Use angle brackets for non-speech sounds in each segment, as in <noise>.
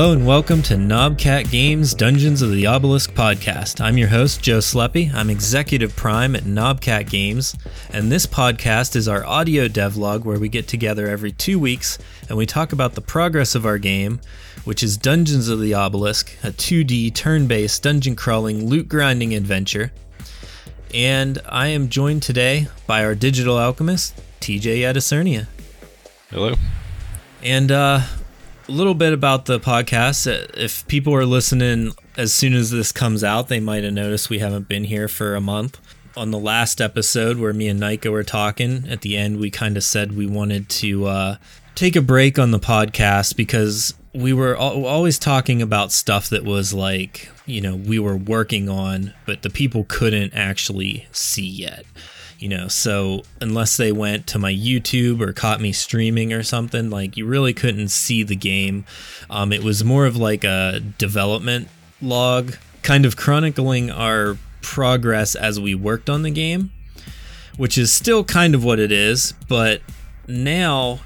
Hello and welcome to Knobcat Games Dungeons of the Obelisk podcast. I'm your host, Joe Sleppy. I'm Executive Prime at Knobcat Games, and this podcast is our audio devlog where we get together every two weeks and we talk about the progress of our game, which is Dungeons of the Obelisk, a 2D turn based dungeon crawling loot grinding adventure. And I am joined today by our digital alchemist, TJ Edicernia. Hello. And uh, a little bit about the podcast. Uh, If people are listening as soon as this comes out, they might have noticed we haven't been here for a month. On the last episode where me and Nika were talking, at the end, we kind of said we wanted to uh, take a break on the podcast because we were always talking about stuff that was like, you know, we were working on, but the people couldn't actually see yet you know so unless they went to my youtube or caught me streaming or something like you really couldn't see the game. Um, it was more of like a development log kind of chronicling our progress as we worked on the game which is still kind of what it is but now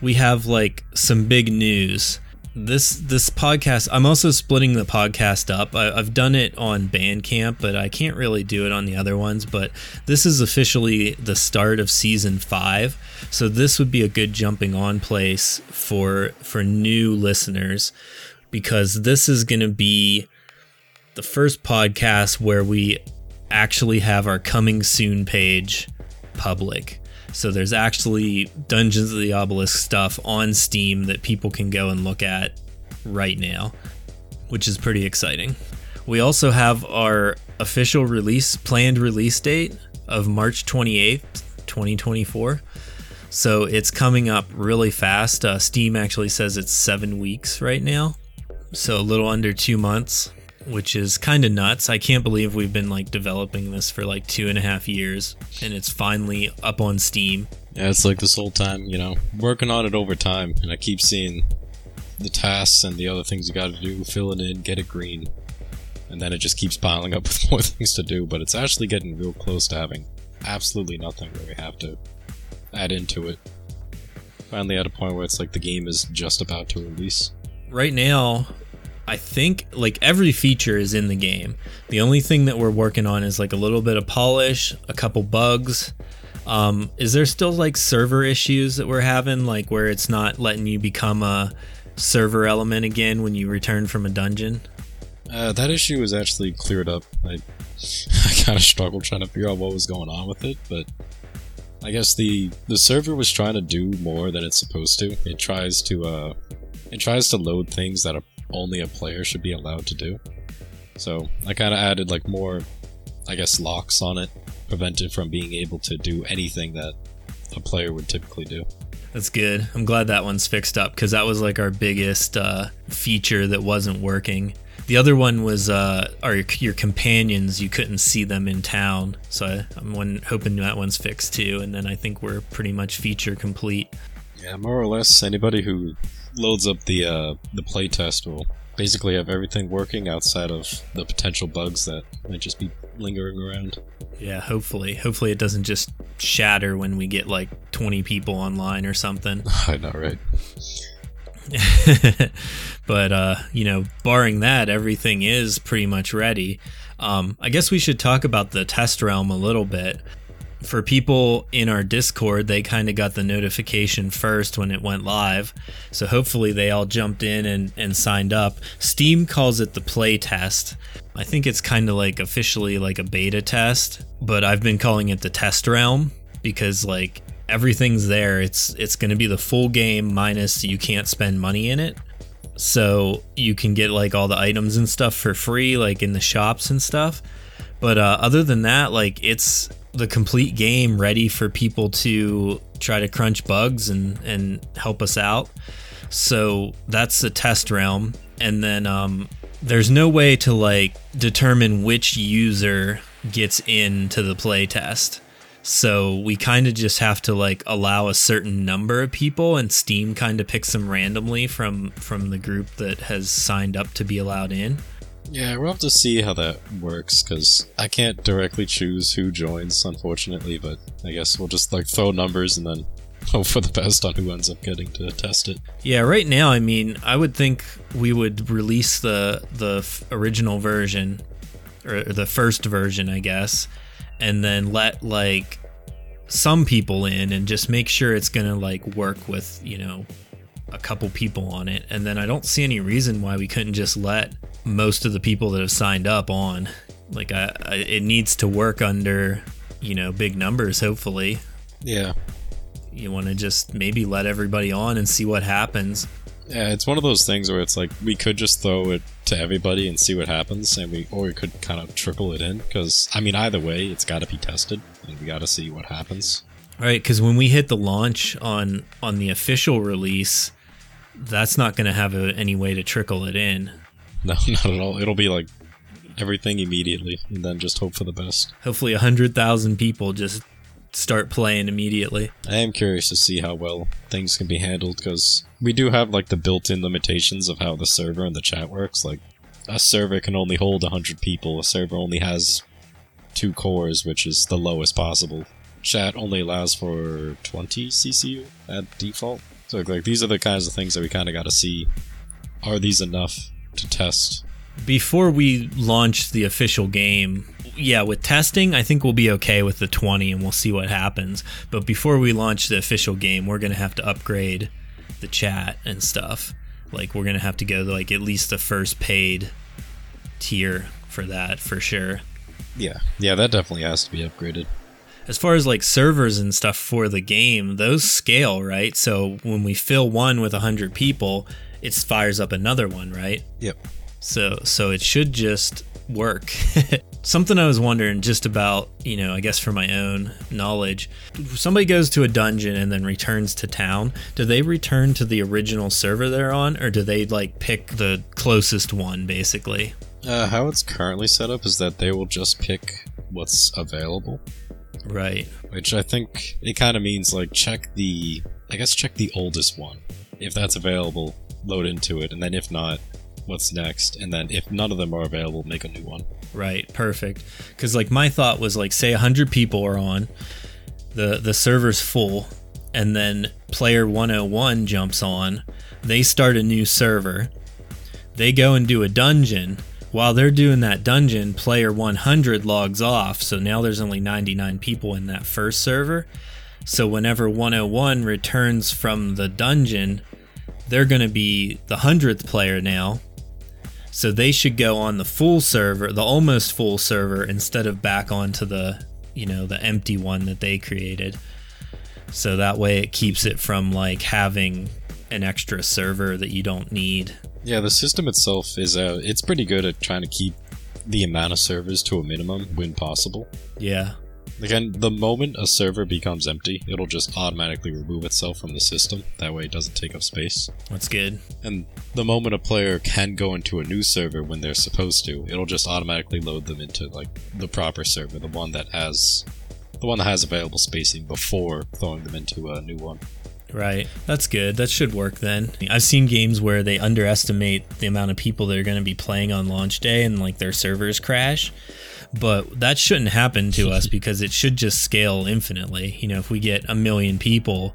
we have like some big news this this podcast i'm also splitting the podcast up. I, i've done it on bandcamp but i can't really do it on the other ones but this is officially the start of season five. So this would be a good jumping on place for for new listeners because this is going to be the first podcast where we actually have our coming soon page public so there's actually Dungeons of the Obelisk stuff on Steam that people can go and look at right now, which is pretty exciting. We also have our official release planned release date of March 28th, 2024. So it's coming up really fast. Uh, Steam actually says it's seven weeks right now. So a little under two months, which is kind of nuts. I can't believe we've been like developing this for like two and a half years and it's finally up on Steam. Yeah, it's like this whole time, you know, working on it over time, and I keep seeing the tasks and the other things you gotta do, fill it in, get it green. And then it just keeps piling up <laughs> with more things to do, but it's actually getting real close to having absolutely nothing where we have to add into it. Finally at a point where it's like the game is just about to release. Right now, I think like every feature is in the game. The only thing that we're working on is like a little bit of polish, a couple bugs. Um, is there still like server issues that we're having, like where it's not letting you become a server element again when you return from a dungeon? Uh, that issue was actually cleared up. I, <laughs> I kind of struggled trying to figure out what was going on with it, but I guess the the server was trying to do more than it's supposed to. It tries to uh, it tries to load things that a, only a player should be allowed to do. So I kind of added like more, I guess, locks on it, prevent it from being able to do anything that a player would typically do. That's good. I'm glad that one's fixed up because that was like our biggest uh, feature that wasn't working. The other one was uh, our your companions. You couldn't see them in town, so I, I'm one, hoping that one's fixed too. And then I think we're pretty much feature complete. Yeah, more or less anybody who loads up the uh, the playtest will basically have everything working outside of the potential bugs that might just be lingering around. Yeah, hopefully, hopefully it doesn't just shatter when we get like 20 people online or something. <laughs> I know, right? <laughs> but uh, you know, barring that, everything is pretty much ready. Um, I guess we should talk about the test realm a little bit. For people in our Discord, they kind of got the notification first when it went live. So hopefully they all jumped in and, and signed up. Steam calls it the play test. I think it's kind of like officially like a beta test, but I've been calling it the test realm because like everything's there. It's it's going to be the full game minus you can't spend money in it. So you can get like all the items and stuff for free like in the shops and stuff. But uh, other than that, like it's the complete game ready for people to try to crunch bugs and and help us out. So that's the test realm and then um there's no way to like determine which user gets into the play test. So we kind of just have to like allow a certain number of people and Steam kind of picks them randomly from from the group that has signed up to be allowed in. Yeah, we'll have to see how that works because I can't directly choose who joins, unfortunately. But I guess we'll just like throw numbers and then <laughs> hope for the best on who ends up getting to test it. Yeah, right now, I mean, I would think we would release the the original version or the first version, I guess, and then let like some people in and just make sure it's going to like work with, you know, a couple people on it. And then I don't see any reason why we couldn't just let most of the people that have signed up on. Like I, I it needs to work under, you know, big numbers hopefully. Yeah. You want to just maybe let everybody on and see what happens. Yeah, it's one of those things where it's like we could just throw it to everybody and see what happens, and we or we could kind of trickle it in because I mean either way, it's got to be tested, and we got to see what happens. All right, because when we hit the launch on on the official release, that's not going to have a, any way to trickle it in. No, <laughs> not at all. It'll be like everything immediately, and then just hope for the best. Hopefully, a hundred thousand people just start playing immediately. I am curious to see how well things can be handled because we do have like the built-in limitations of how the server and the chat works. Like a server can only hold 100 people. A server only has two cores, which is the lowest possible. Chat only allows for 20 CCU at default. So like these are the kinds of things that we kind of got to see. Are these enough to test? Before we launch the official game, yeah, with testing, I think we'll be okay with the 20 and we'll see what happens. But before we launch the official game, we're going to have to upgrade the chat and stuff. Like we're going to have to go to like at least the first paid tier for that for sure. Yeah. Yeah, that definitely has to be upgraded. As far as like servers and stuff for the game, those scale, right? So when we fill one with 100 people, it fires up another one, right? Yep. So so it should just work. <laughs> Something I was wondering just about, you know, I guess for my own knowledge, somebody goes to a dungeon and then returns to town. Do they return to the original server they're on, or do they like pick the closest one, basically? Uh, how it's currently set up is that they will just pick what's available. Right. Which I think it kind of means like check the, I guess check the oldest one. If that's available, load into it, and then if not, what's next, and then if none of them are available, make a new one. Right, perfect. Because like my thought was like, say hundred people are on, the the server's full, and then player 101 jumps on. They start a new server. They go and do a dungeon. While they're doing that dungeon, player 100 logs off. So now there's only 99 people in that first server. So whenever 101 returns from the dungeon, they're going to be the 100th player now so they should go on the full server, the almost full server, instead of back onto the, you know, the empty one that they created. So that way it keeps it from like having an extra server that you don't need. Yeah, the system itself is uh, it's pretty good at trying to keep the amount of servers to a minimum when possible. Yeah. Again, the moment a server becomes empty, it'll just automatically remove itself from the system. That way it doesn't take up space. That's good. And the moment a player can go into a new server when they're supposed to, it'll just automatically load them into like the proper server, the one that has the one that has available spacing before throwing them into a new one. Right. That's good. That should work then. I've seen games where they underestimate the amount of people that are going to be playing on launch day and like their servers crash but that shouldn't happen to us <laughs> because it should just scale infinitely. You know, if we get a million people,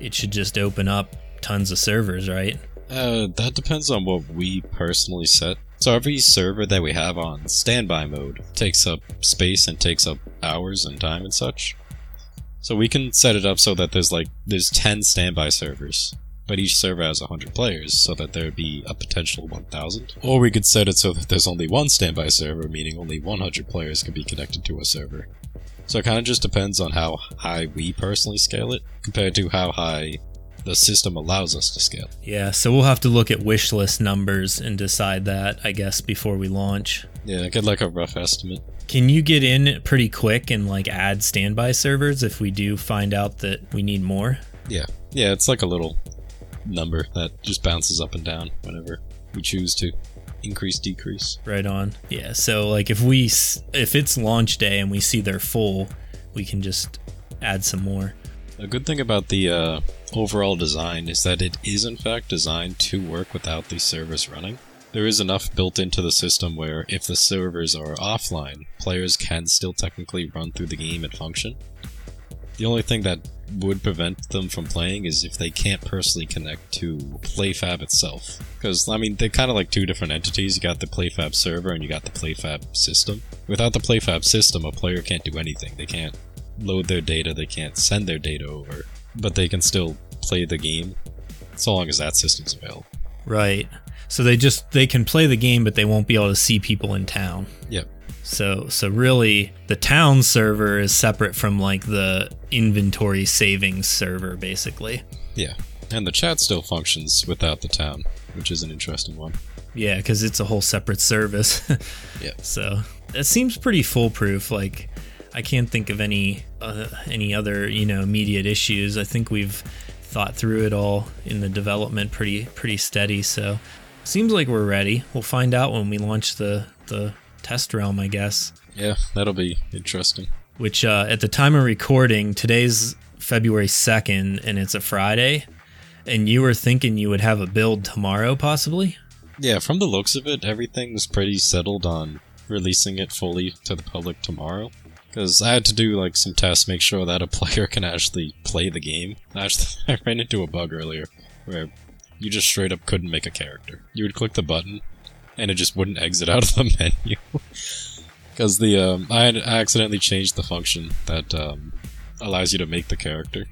it should just open up tons of servers, right? Uh, that depends on what we personally set. So every server that we have on standby mode takes up space and takes up hours and time and such. So we can set it up so that there's like there's 10 standby servers but each server has 100 players, so that there would be a potential 1,000. Or we could set it so that there's only one standby server, meaning only 100 players can be connected to a server. So it kind of just depends on how high we personally scale it, compared to how high the system allows us to scale. Yeah, so we'll have to look at wish list numbers and decide that, I guess, before we launch. Yeah, get like a rough estimate. Can you get in pretty quick and like add standby servers if we do find out that we need more? Yeah. Yeah, it's like a little number that just bounces up and down whenever we choose to increase decrease right on yeah so like if we if it's launch day and we see they're full we can just add some more a good thing about the uh, overall design is that it is in fact designed to work without the servers running there is enough built into the system where if the servers are offline players can still technically run through the game and function The only thing that would prevent them from playing is if they can't personally connect to PlayFab itself. Because, I mean, they're kind of like two different entities. You got the PlayFab server and you got the PlayFab system. Without the PlayFab system, a player can't do anything. They can't load their data, they can't send their data over, but they can still play the game so long as that system's available. Right. So they just they can play the game, but they won't be able to see people in town. Yep. So so really, the town server is separate from like the inventory savings server, basically. Yeah. And the chat still functions without the town, which is an interesting one. Yeah, because it's a whole separate service. <laughs> Yeah. So it seems pretty foolproof. Like I can't think of any uh, any other you know immediate issues. I think we've thought through it all in the development pretty pretty steady. So seems like we're ready. We'll find out when we launch the the test realm, I guess. Yeah, that'll be interesting. Which uh, at the time of recording, today's February second, and it's a Friday. And you were thinking you would have a build tomorrow, possibly. Yeah, from the looks of it, everything's pretty settled on releasing it fully to the public tomorrow. Because I had to do like some tests, make sure that a player <laughs> can actually play the game. <laughs> Actually, I ran into a bug earlier where you just straight up couldn't make a character. You would click the button, and it just wouldn't exit out of the <laughs> menu. Because the um, I had accidentally changed the function that um, allows you to make the character.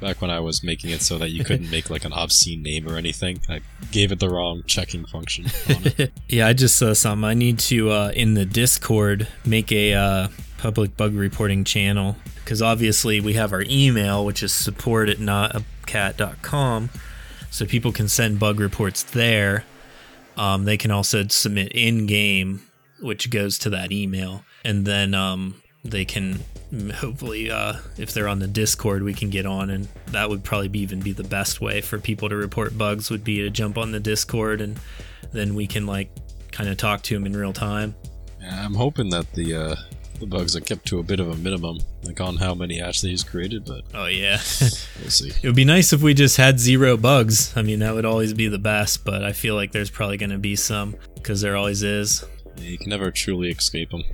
Back when I was making it so that you couldn't make like an obscene name or anything, I gave it the wrong checking function. On it. yeah, I just saw some. I need to uh, in the Discord make a uh, public bug reporting channel because obviously we have our email, which is support at knobcat.com, so people can send bug reports there. Um, they can also submit in game, which goes to that email, and then um, they can hopefully, uh, if they're on the Discord, we can get on, and that would probably be even be the best way for people to report bugs would be to jump on the Discord, and then we can like kind of talk to them in real time. I'm hoping that the uh, the bugs are kept to a bit of a minimum, like on how many Ashley is created, but Oh yeah. <laughs> we'll see. It would be nice if we just had zero bugs. I mean, that would always be the best, but I feel like there's probably going to be some because there always is. Yeah, you can never truly escape them.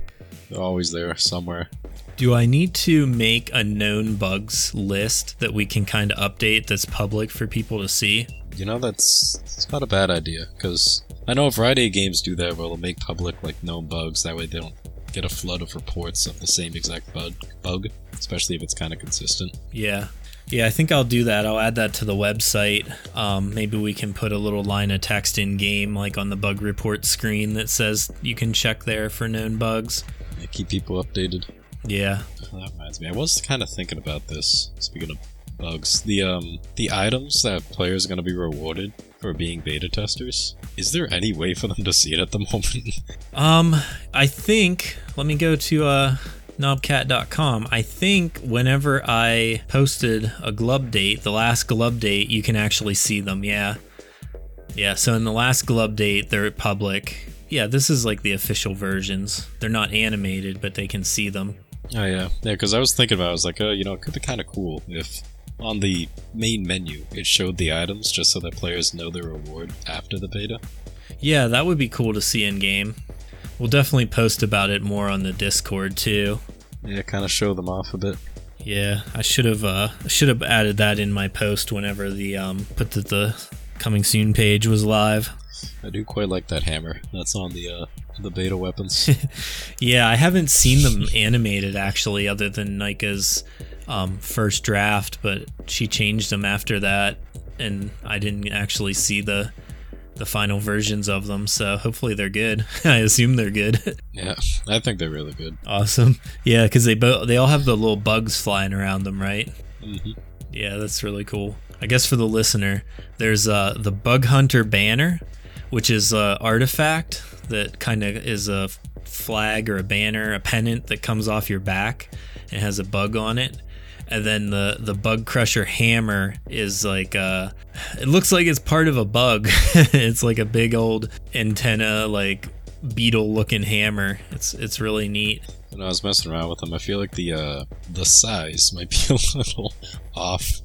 They're always there somewhere. Do I need to make a known bugs list that we can kind of update that's public for people to see? You know, that's it's not a bad idea because I know a variety of games do that where they'll make public like known bugs. That way they don't get a flood of reports of the same exact bug, bug especially if it's kind of consistent. Yeah. Yeah, I think I'll do that. I'll add that to the website. Um, maybe we can put a little line of text in game, like on the bug report screen, that says you can check there for known bugs. Yeah, keep people updated. Yeah. That reminds me, I was kind of thinking about this. Speaking of bugs, the um the items that players are going to be rewarded for being beta testers. Is there any way for them to see it at the <laughs> moment? Um, I think let me go to uh knobcat.com. I think whenever I posted a glub date, the last glub date, you can actually see them. Yeah. Yeah, so in the last glub date, they're public. Yeah, this is like the official versions. They're not animated, but they can see them. oh yeah, yeah. Because I was thinking about, it, I was like, oh, you know, it could be kind of cool if on the main menu it showed the items just so that players know their reward after the beta. Yeah, that would be cool to see in game. We'll definitely post about it more on the Discord too. Yeah, kind of show them off a bit. Yeah, I should have uh should have added that in my post whenever the um put that the coming soon page was live. I do quite like that hammer. That's on the uh, the beta weapons. <laughs> Yeah, I haven't seen them animated actually, other than Nika's um, first draft, but she changed them after that, and I didn't actually see the the final versions of them. So hopefully they're good. <laughs> I assume they're good. <laughs> yeah, I think they're really good. awesome. Yeah, because they both they all have the little bugs flying around them, right? hmm Yeah, that's really cool. I guess for the listener, there's uh, the Bug Hunter banner, which is a artifact that kind of is a flag or a banner, a pennant that comes off your back and has a bug on it. And then the the Bug Crusher hammer is like uh it looks like it's part of a bug. <laughs> it's like a big old antenna like beetle looking hammer. It's it's really neat. When I was messing around with them, I feel like the uh, the size might be <laughs> a little off.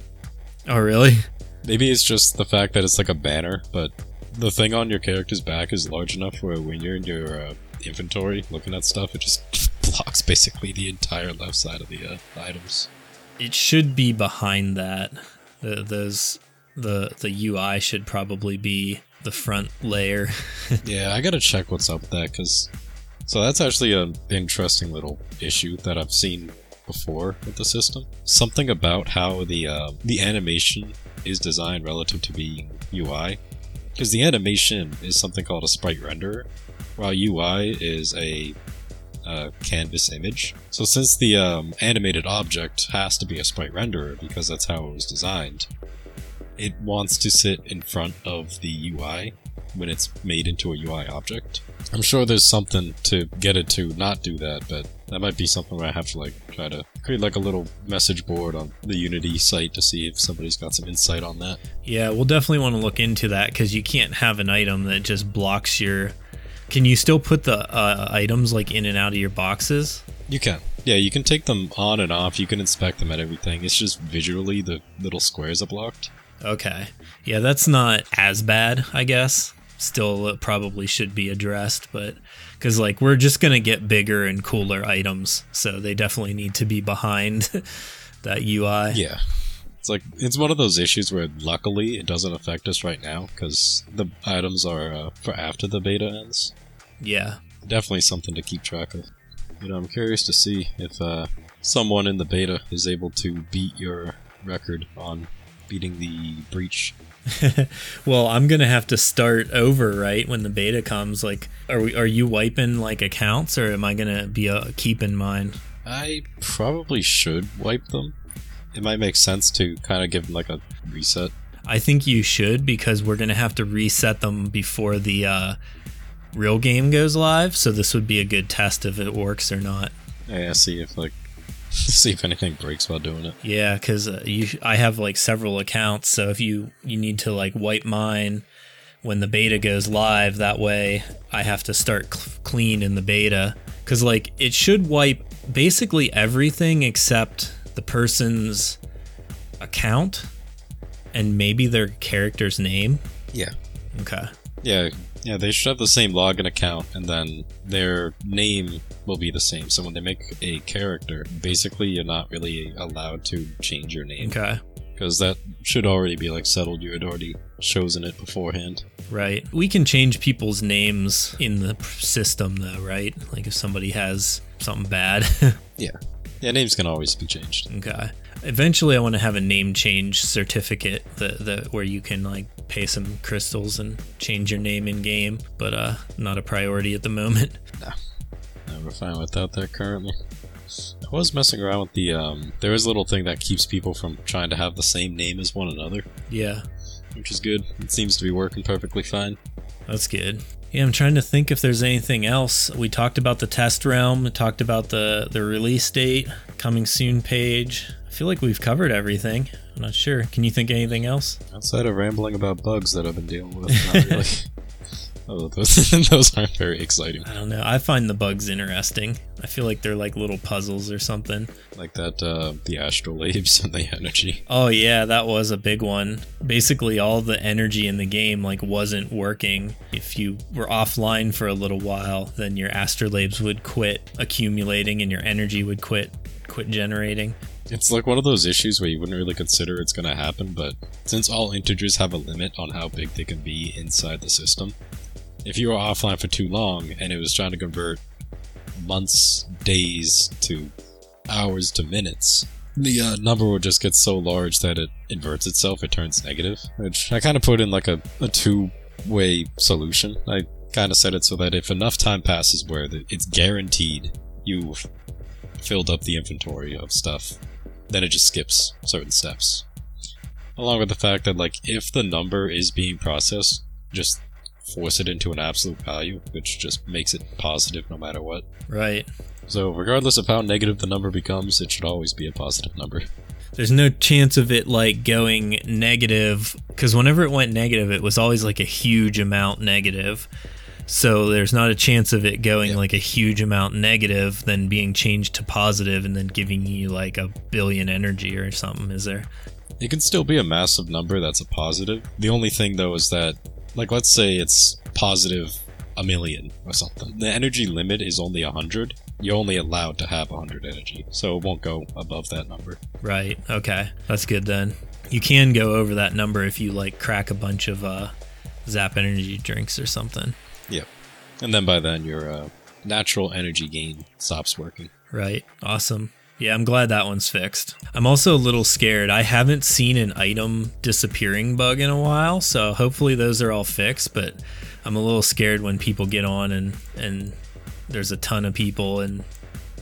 Oh really? Maybe it's just the fact that it's like a banner, but the thing on your character's back is large enough where when you're in your uh, inventory looking at stuff, it just <laughs> blocks basically the entire left side of the uh, items. It should be behind that. The, those the the UI should probably be the front layer. <laughs> yeah, I gotta check what's up with that because so that's actually an interesting little issue that I've seen before with the system. Something about how the uh, the animation is designed relative to being UI, because the animation is something called a sprite renderer, while UI is a uh, canvas image. So since the um, animated object has to be a sprite renderer because that's how it was designed, it wants to sit in front of the UI when it's made into a UI object. I'm sure there's something to get it to not do that, but that might be something where I have to like try to create like a little message board on the Unity site to see if somebody's got some insight on that. Yeah, we'll definitely want to look into that because you can't have an item that just blocks your. Can you still put the uh, items like in and out of your boxes? You can. Yeah, you can take them on and off. You can inspect them and everything. It's just visually the little squares are blocked. Okay. Yeah, that's not as bad, I guess. Still, probably should be addressed, but because like we're just gonna get bigger and cooler items, so they definitely need to be behind <laughs> that UI. Yeah. It's like it's one of those issues where luckily it doesn't affect us right now because the items are uh, for after the beta ends. Yeah. Definitely something to keep track of. You know, I'm curious to see if uh, someone in the beta is able to beat your record on beating the breach. <laughs> well, I'm gonna have to start over, right? When the beta comes, like, are we? Are you wiping like accounts, or am I gonna be a keep in mind? I probably should wipe them. It might make sense to kind of give them like a reset. I think you should because we're gonna have to reset them before the uh, real game goes live. So this would be a good test if it works or not. Yeah, see if like <laughs> see if anything breaks while doing it. Yeah, because uh, you, I have like several accounts, so if you you need to like wipe mine when the beta goes live, that way I have to start cl- clean in the beta because like it should wipe basically everything except the person's account and maybe their character's name. Yeah. Okay. Yeah, yeah, they should have the same login account, and then their name will be the same. So when they make a character, basically you're not really allowed to change your name. Okay. Because that should already be like settled. You had already chosen it beforehand. Right. We can change people's names in the system, though, right? Like if somebody has something bad. <laughs> yeah. Yeah, names can always be changed. Okay. Eventually, I want to have a name change certificate that, that where you can like pay some crystals and change your name in game, but uh, not a priority at the moment. No, no we're fine without that currently. I was messing around with the um. There is a little thing that keeps people from trying to have the same name as one another. Yeah, which is good. It seems to be working perfectly fine. That's good. Yeah, I'm trying to think if there's anything else. We talked about the test realm, we talked about the the release date, coming soon page. I feel like we've covered everything. I'm not sure. Can you think anything else? Outside of rambling about bugs that I've been dealing with, not really. <laughs> Oh, those, <laughs> those aren't very exciting. I don't know. I find the bugs interesting. I feel like they're like little puzzles or something. Like that, uh, the astrolabes and the energy. Oh yeah, that was a big one. Basically, all the energy in the game like wasn't working. If you were offline for a little while, then your astrolabes would quit accumulating and your energy would quit quit generating. It's like one of those issues where you wouldn't really consider it's going to happen, but since all integers have a limit on how big they can be inside the system, if you were offline for too long and it was trying to convert months, days to hours to minutes, the uh, number would just get so large that it inverts itself, it turns negative. Which I kind of put in like a, a two way solution. I kind of set it so that if enough time passes where the, it's guaranteed you've filled up the inventory of stuff, then it just skips certain steps. Along with the fact that, like, if the number is being processed, just force it into an absolute value, which just makes it positive no matter what. Right. So, regardless of how negative the number becomes, it should always be a positive number. <laughs> There's no chance of it like going negative because whenever it went negative, it was always like a huge amount negative. So there's not a chance of it going like a huge amount negative, then being changed to positive, and then giving you like a billion energy or something. Is there? It can still be a massive number that's a positive. The only thing though is that like, let's say it's positive a million or something. The energy limit is only 100, you're only allowed to have 100 energy, so it won't go above that number. Right. Okay. That's good then. You can go over that number if you like crack a bunch of uh, Zap energy drinks or something. Yep. And then by then, your uh, natural energy gain stops working. Right. Awesome. Yeah, I'm glad that one's fixed. I'm also a little scared. I haven't seen an item disappearing bug in a while, so hopefully those are all fixed, but I'm a little scared when people get on and and there's a ton of people and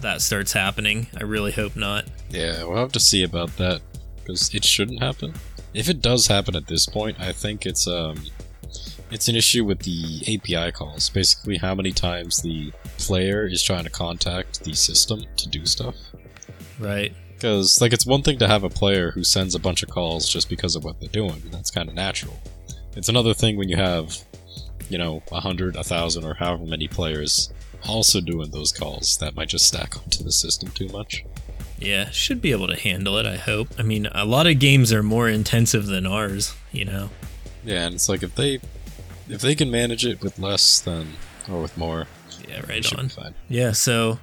that starts happening. I really hope not. Yeah, we'll have to see about that because it shouldn't happen. If it does happen at this point, I think it's um it's an issue with the API calls. Basically, how many times the player is trying to contact the system to do stuff. Right. Because like it's one thing to have a player who sends a bunch of calls just because of what they're doing. That's kind of natural. It's another thing when you have, you know, a hundred, a thousand, or however many players also doing those calls. That might just stack onto the system too much. Yeah, should be able to handle it, I hope. I mean, a lot of games are more intensive than ours, you know. Yeah, and it's like if they if they can manage it with less than or with more, Yeah, right on. fine. Yeah, so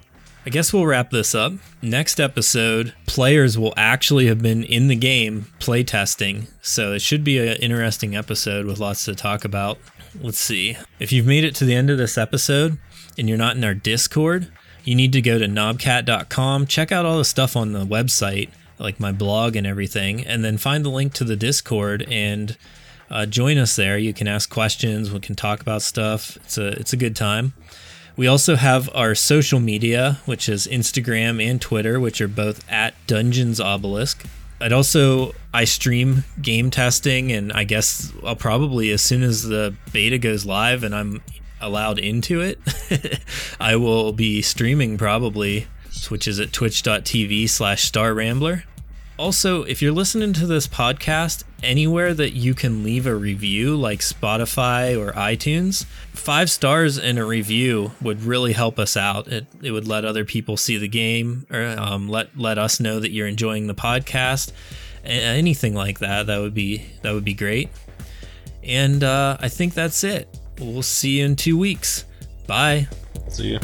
I guess we'll wrap this up. Next episode, players will actually have been in the game play testing, so it should be an interesting episode with lots to talk about. Let's see. If you've made it to the end of this episode and you're not in our Discord, you need to go to knobcat.com, check out all the stuff on the website, like my blog and everything, and then find the link to the Discord and uh, join us there. You can ask questions, we can talk about stuff. It's a it's a good time. We also have our social media, which is Instagram and Twitter, which are both at Dungeons Obelisk. I'd also I stream game testing, and I guess I'll probably as soon as the beta goes live and I'm allowed into it, <laughs> I will be streaming probably, which is at twitch.tv slash Star Rambler. Also, if you're listening to this podcast anywhere that you can leave a review, like Spotify or iTunes, five stars in a review would really help us out. It, it would let other people see the game, or um, let let us know that you're enjoying the podcast. Anything like that, that would be that would be great. And uh, I think that's it. We'll see you in two weeks. Bye. See ya.